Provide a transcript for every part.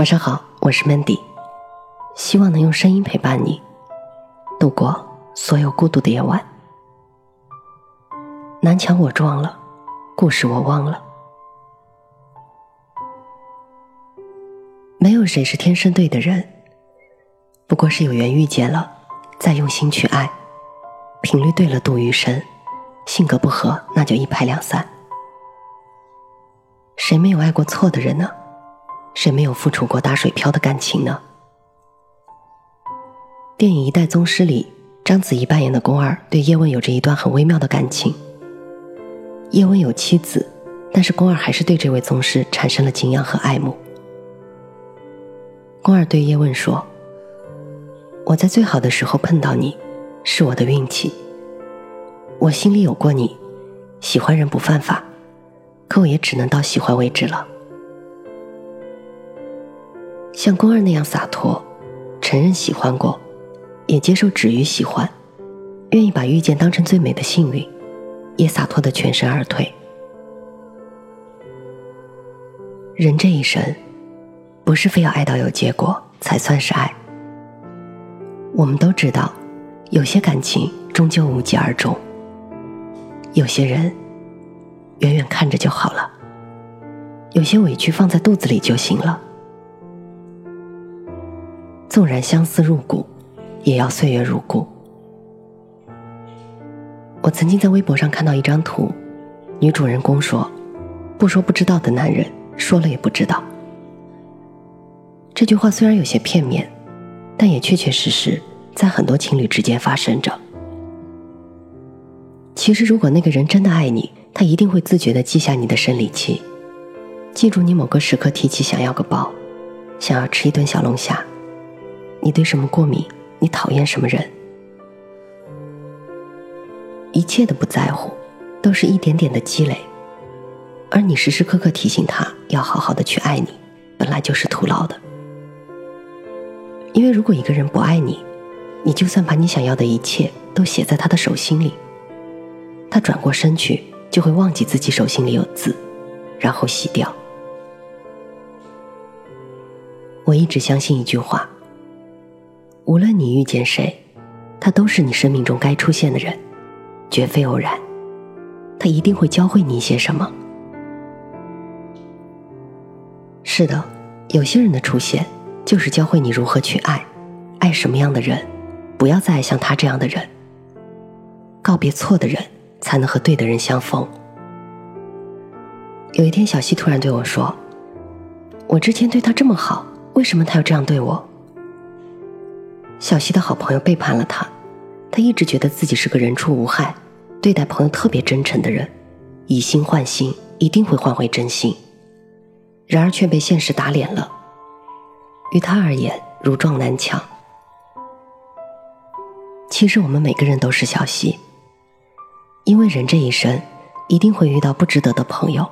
晚上好，我是 Mandy，希望能用声音陪伴你度过所有孤独的夜晚。南墙我撞了，故事我忘了，没有谁是天生对的人，不过是有缘遇见了，再用心去爱，频率对了度余生，性格不合那就一拍两散。谁没有爱过错的人呢？谁没有付出过打水漂的感情呢？电影《一代宗师》里，章子怡扮演的宫二对叶问有着一段很微妙的感情。叶问有妻子，但是宫二还是对这位宗师产生了敬仰和爱慕。宫二对叶问说：“我在最好的时候碰到你，是我的运气。我心里有过你，喜欢人不犯法。”可我也只能到喜欢为止了。像宫二那样洒脱，承认喜欢过，也接受止于喜欢，愿意把遇见当成最美的幸运，也洒脱的全身而退。人这一生，不是非要爱到有结果才算是爱。我们都知道，有些感情终究无疾而终，有些人。远远看着就好了，有些委屈放在肚子里就行了。纵然相思入骨，也要岁月如故。我曾经在微博上看到一张图，女主人公说：“不说不知道的男人，说了也不知道。”这句话虽然有些片面，但也确确实实在很多情侣之间发生着。其实，如果那个人真的爱你，他一定会自觉地记下你的生理期，记住你某个时刻提起想要个包，想要吃一顿小龙虾，你对什么过敏，你讨厌什么人，一切的不在乎，都是一点点的积累，而你时时刻刻提醒他要好好的去爱你，本来就是徒劳的。因为如果一个人不爱你，你就算把你想要的一切都写在他的手心里，他转过身去。就会忘记自己手心里有字，然后洗掉。我一直相信一句话：无论你遇见谁，他都是你生命中该出现的人，绝非偶然。他一定会教会你一些什么。是的，有些人的出现，就是教会你如何去爱，爱什么样的人，不要再爱像他这样的人，告别错的人。才能和对的人相逢。有一天，小西突然对我说：“我之前对他这么好，为什么他要这样对我？”小西的好朋友背叛了他，他一直觉得自己是个人畜无害、对待朋友特别真诚的人，以心换心，一定会换回真心。然而却被现实打脸了，于他而言如撞南墙。其实我们每个人都是小西。因为人这一生，一定会遇到不值得的朋友，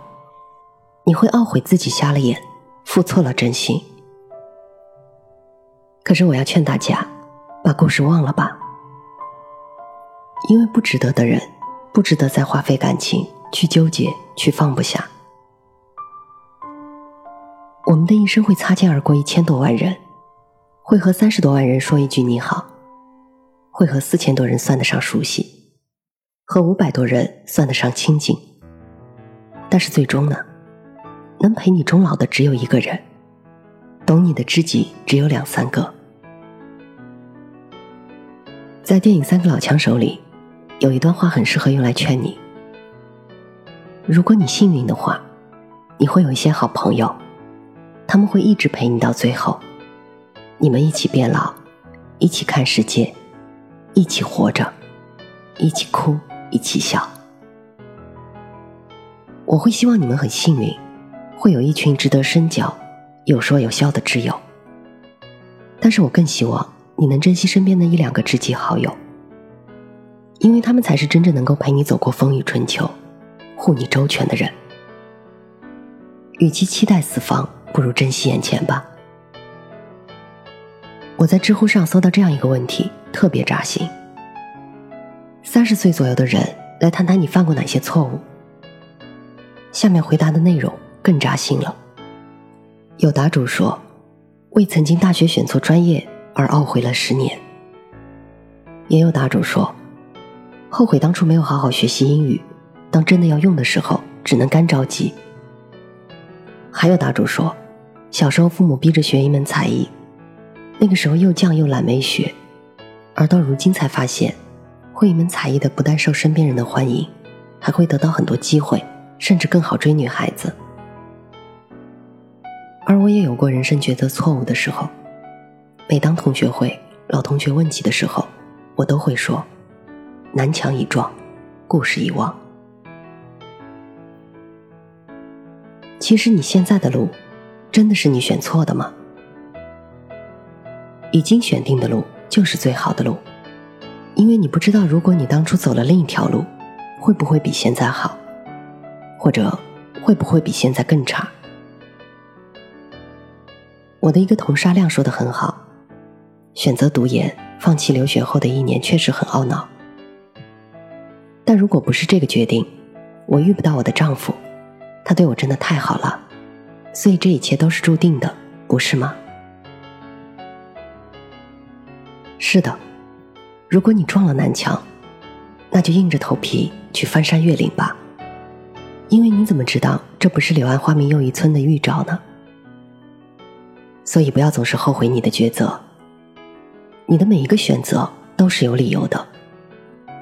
你会懊悔自己瞎了眼，付错了真心。可是我要劝大家，把故事忘了吧，因为不值得的人，不值得再花费感情去纠结，去放不下。我们的一生会擦肩而过一千多万人，会和三十多万人说一句你好，会和四千多人算得上熟悉。和五百多人算得上亲近，但是最终呢，能陪你终老的只有一个人，懂你的知己只有两三个。在电影《三个老枪手》里，有一段话很适合用来劝你：如果你幸运的话，你会有一些好朋友，他们会一直陪你到最后，你们一起变老，一起看世界，一起活着，一起哭。一起笑，我会希望你们很幸运，会有一群值得深交、有说有笑的挚友。但是我更希望你能珍惜身边的一两个知己好友，因为他们才是真正能够陪你走过风雨春秋、护你周全的人。与其期待四方，不如珍惜眼前吧。我在知乎上搜到这样一个问题，特别扎心。三十岁左右的人来谈谈你犯过哪些错误。下面回答的内容更扎心了。有答主说，为曾经大学选错专业而懊悔了十年。也有答主说，后悔当初没有好好学习英语，当真的要用的时候，只能干着急。还有答主说，小时候父母逼着学一门才艺，那个时候又犟又懒没学，而到如今才发现，会一门才艺的不但受身边人的欢迎，还会得到很多机会，甚至更好追女孩子。而我也有过人生抉择错误的时候，每当同学会老同学问起的时候。我都会说：“南墙已撞，故事已忘。”其实你现在的路，真的是你选错的吗？已经选定的路就是最好的路，因为你不知道，如果你当初走了另一条路，会不会比现在好，或者会不会比现在更差？我的一个同事阿亮说的很好：“选择读研。”放弃留学后的一年确实很懊恼，但如果不是这个决定，我遇不到我的丈夫，他对我真的太好了，所以这一切都是注定的，不是吗？是的，如果你撞了南墙，那就硬着头皮去翻山越岭吧，因为你怎么知道这不是柳暗花明又一村的预兆呢？所以不要总是后悔你的抉择。你的每一个选择都是有理由的，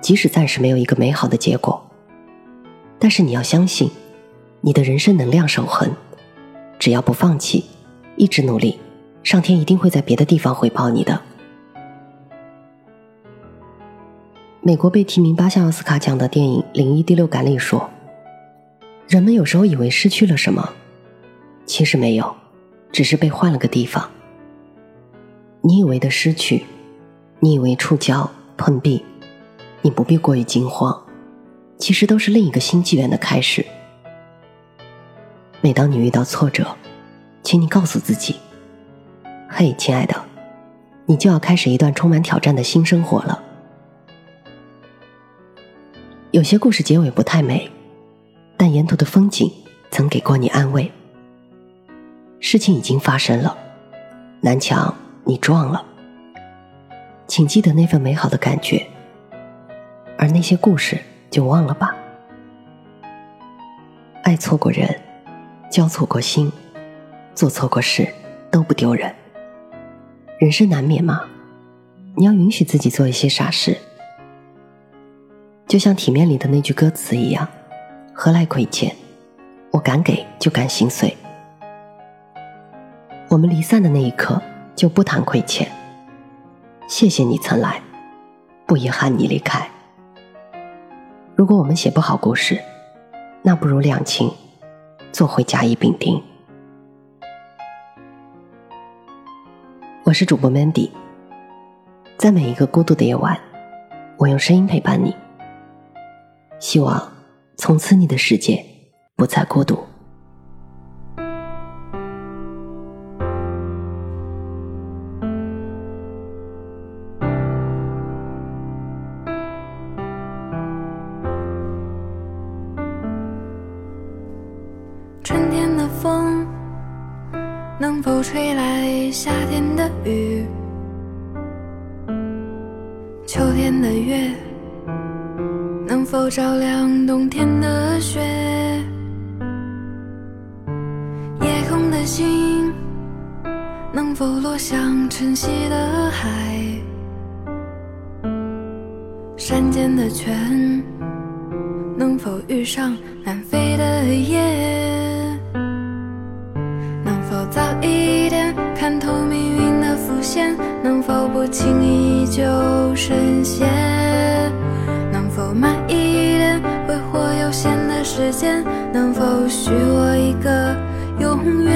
即使暂时没有一个美好的结果，但是你要相信，你的人生能量守恒，只要不放弃，一直努力，上天一定会在别的地方回报你的。美国被提名八项奥斯卡奖的电影《零一第六感》里说：“人们有时候以为失去了什么，其实没有，只是被换了个地方。你以为的失去。”你以为触礁碰壁，你不必过于惊慌，其实都是另一个新纪元的开始。每当你遇到挫折，请你告诉自己：“嘿，亲爱的，你就要开始一段充满挑战的新生活了。”有些故事结尾不太美，但沿途的风景曾给过你安慰。事情已经发生了，南墙你撞了。请记得那份美好的感觉，而那些故事就忘了吧。爱错过人，交错过心，做错过事都不丢人。人生难免嘛，你要允许自己做一些傻事。就像体面里的那句歌词一样：“何来亏欠？我敢给就敢心碎。”我们离散的那一刻，就不谈亏欠。谢谢你曾来，不遗憾你离开。如果我们写不好故事，那不如两情做回甲乙丙丁。我是主播 Mandy，在每一个孤独的夜晚，我用声音陪伴你。希望从此你的世界不再孤独。夏天的雨？秋天的月能否照亮冬天的雪？夜空的星能否落向晨曦的海？山间的泉能否遇上南飞的雁？线，能否不轻易就深陷？能否慢一点挥霍有限的时间？能否许我一个永远？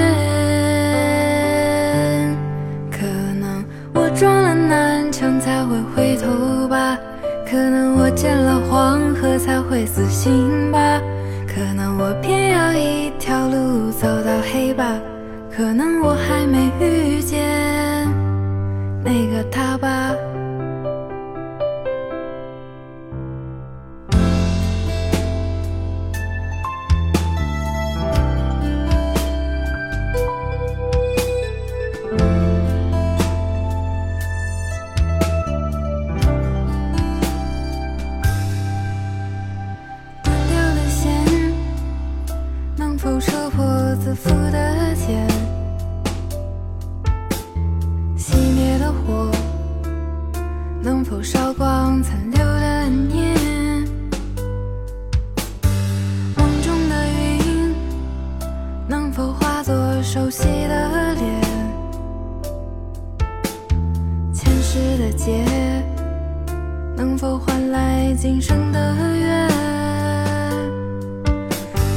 可能我撞了南墙才会回头吧，可能我见了黄河才会死心吧，可能我偏要一条路走到黑吧。可能我还没遇见那个他吧。否烧光残留的念梦中的云能否化作熟悉的脸？前世的劫能否换来今生的缘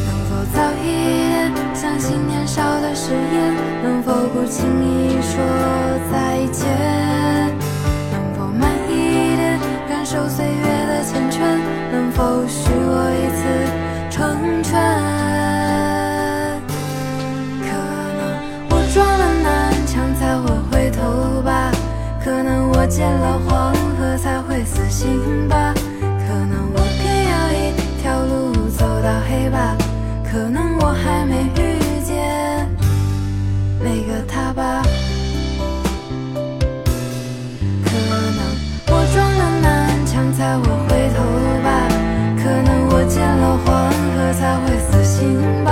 能否早一点相信年少的誓言？能否不轻易说再见？守岁月的缱绻能否许我一次成全？可能我撞了南墙才会回头吧可能我见了黄河才会死心吧可能我偏要一条路走到黑吧可能我还没遇见那个他吧。to